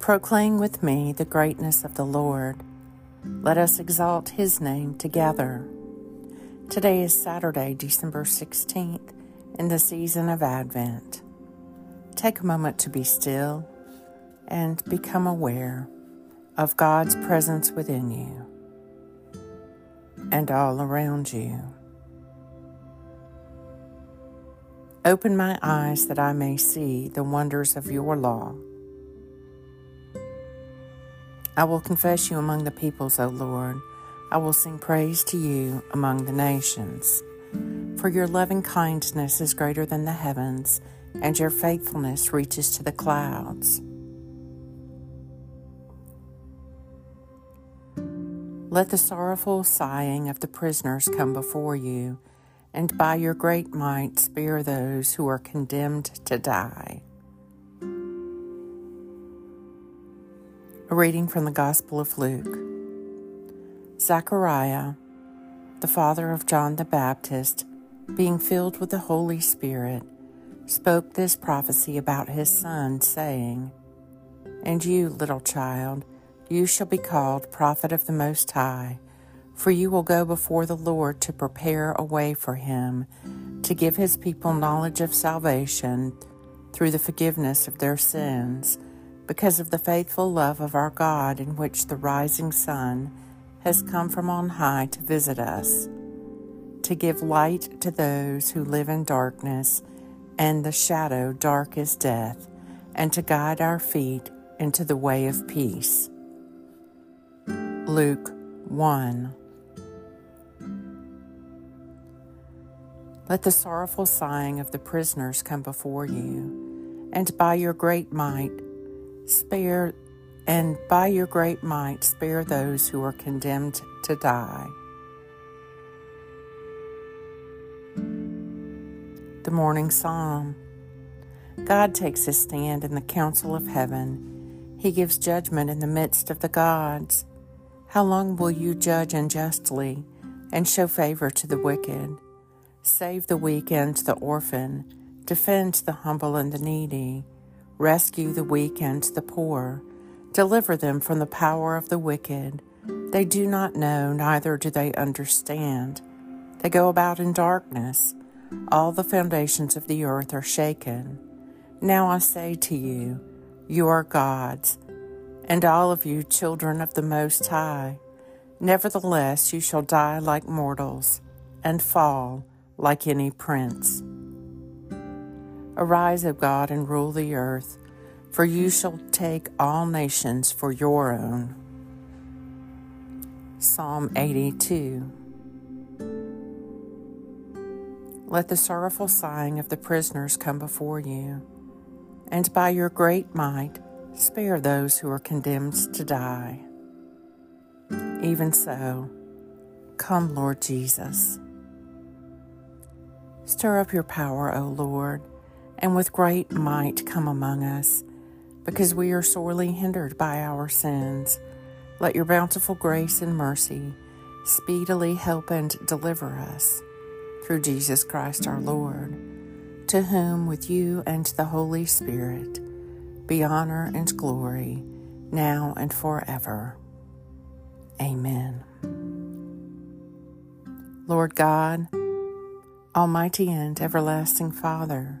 Proclaim with me the greatness of the Lord. Let us exalt his name together. Today is Saturday, December 16th, in the season of Advent. Take a moment to be still and become aware of God's presence within you and all around you. Open my eyes that I may see the wonders of your law. I will confess you among the peoples, O Lord. I will sing praise to you among the nations. For your loving kindness is greater than the heavens, and your faithfulness reaches to the clouds. Let the sorrowful sighing of the prisoners come before you, and by your great might spare those who are condemned to die. A reading from the Gospel of Luke. Zechariah, the father of John the Baptist, being filled with the Holy Spirit, spoke this prophecy about his son, saying, And you, little child, you shall be called prophet of the Most High, for you will go before the Lord to prepare a way for him, to give his people knowledge of salvation through the forgiveness of their sins, because of the faithful love of our God, in which the rising sun has come from on high to visit us, to give light to those who live in darkness and the shadow dark as death, and to guide our feet into the way of peace. Luke 1 Let the sorrowful sighing of the prisoners come before you, and by your great might spare and by your great might spare those who are condemned to die. The Morning Psalm God takes his stand in the council of heaven. He gives judgment in the midst of the gods. How long will you judge unjustly and show favor to the wicked? Save the weak and the orphan, defend the humble and the needy, rescue the weak and the poor, deliver them from the power of the wicked. They do not know, neither do they understand. They go about in darkness. All the foundations of the earth are shaken. Now I say to you, you are gods and all of you children of the Most High. Nevertheless, you shall die like mortals, and fall like any prince. Arise, O God, and rule the earth, for you shall take all nations for your own. Psalm 82 Let the sorrowful sighing of the prisoners come before you, and by your great might, Spare those who are condemned to die. Even so, come, Lord Jesus. Stir up your power, O Lord, and with great might come among us, because we are sorely hindered by our sins. Let your bountiful grace and mercy speedily help and deliver us through Jesus Christ our Lord, to whom, with you and the Holy Spirit, be honor and glory, now and forever. Amen. Lord God, Almighty and everlasting Father,